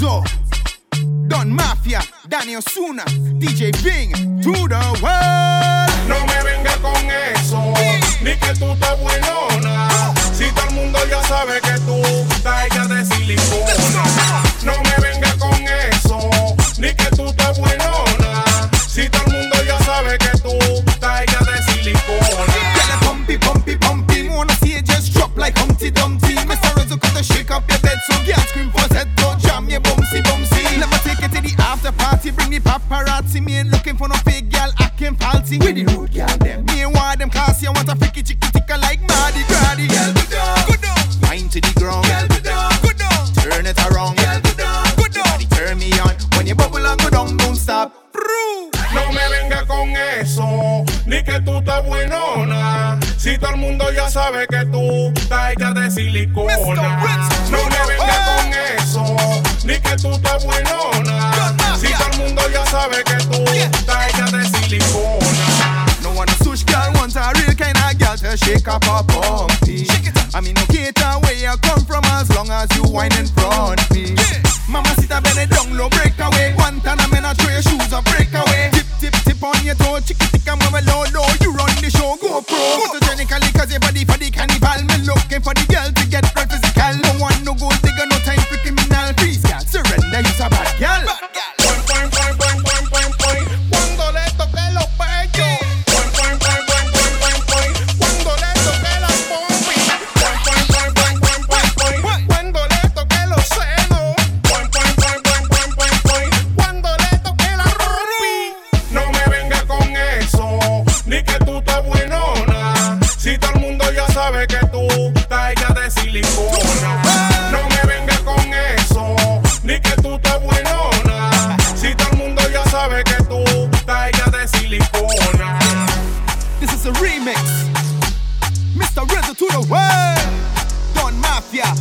Renzo, Don Mafia, Danny Osuna, DJ Bing, to the world. No me venga con eso, paparazzi. Me ain't looking for no fake girl acting falsy. With the rude girl them. Me ain't want them classy. I want a freaky chicky ticker like Mardi Gras. Girl, go down, go down. Wine to the ground. Girl, go down, go down. Turn it around. Girl, go down, go down. Body turn me on. When you bubble and go down, don't stop. No me venga con eso, ni que tú estás buenona. Si todo el mundo ya sabe que tú estás hecha de silicona. Sabe que tú hecha de silicona. No one a sush girl wants a real kind of girl to shake up her pumpy. I mean, no cater where you come from as long as you whine in front me. Mama sit a bend down low, break away. One sabe que tú hecha de silicona. This is a remix. Mr. Renzo to the world. Don Mafia,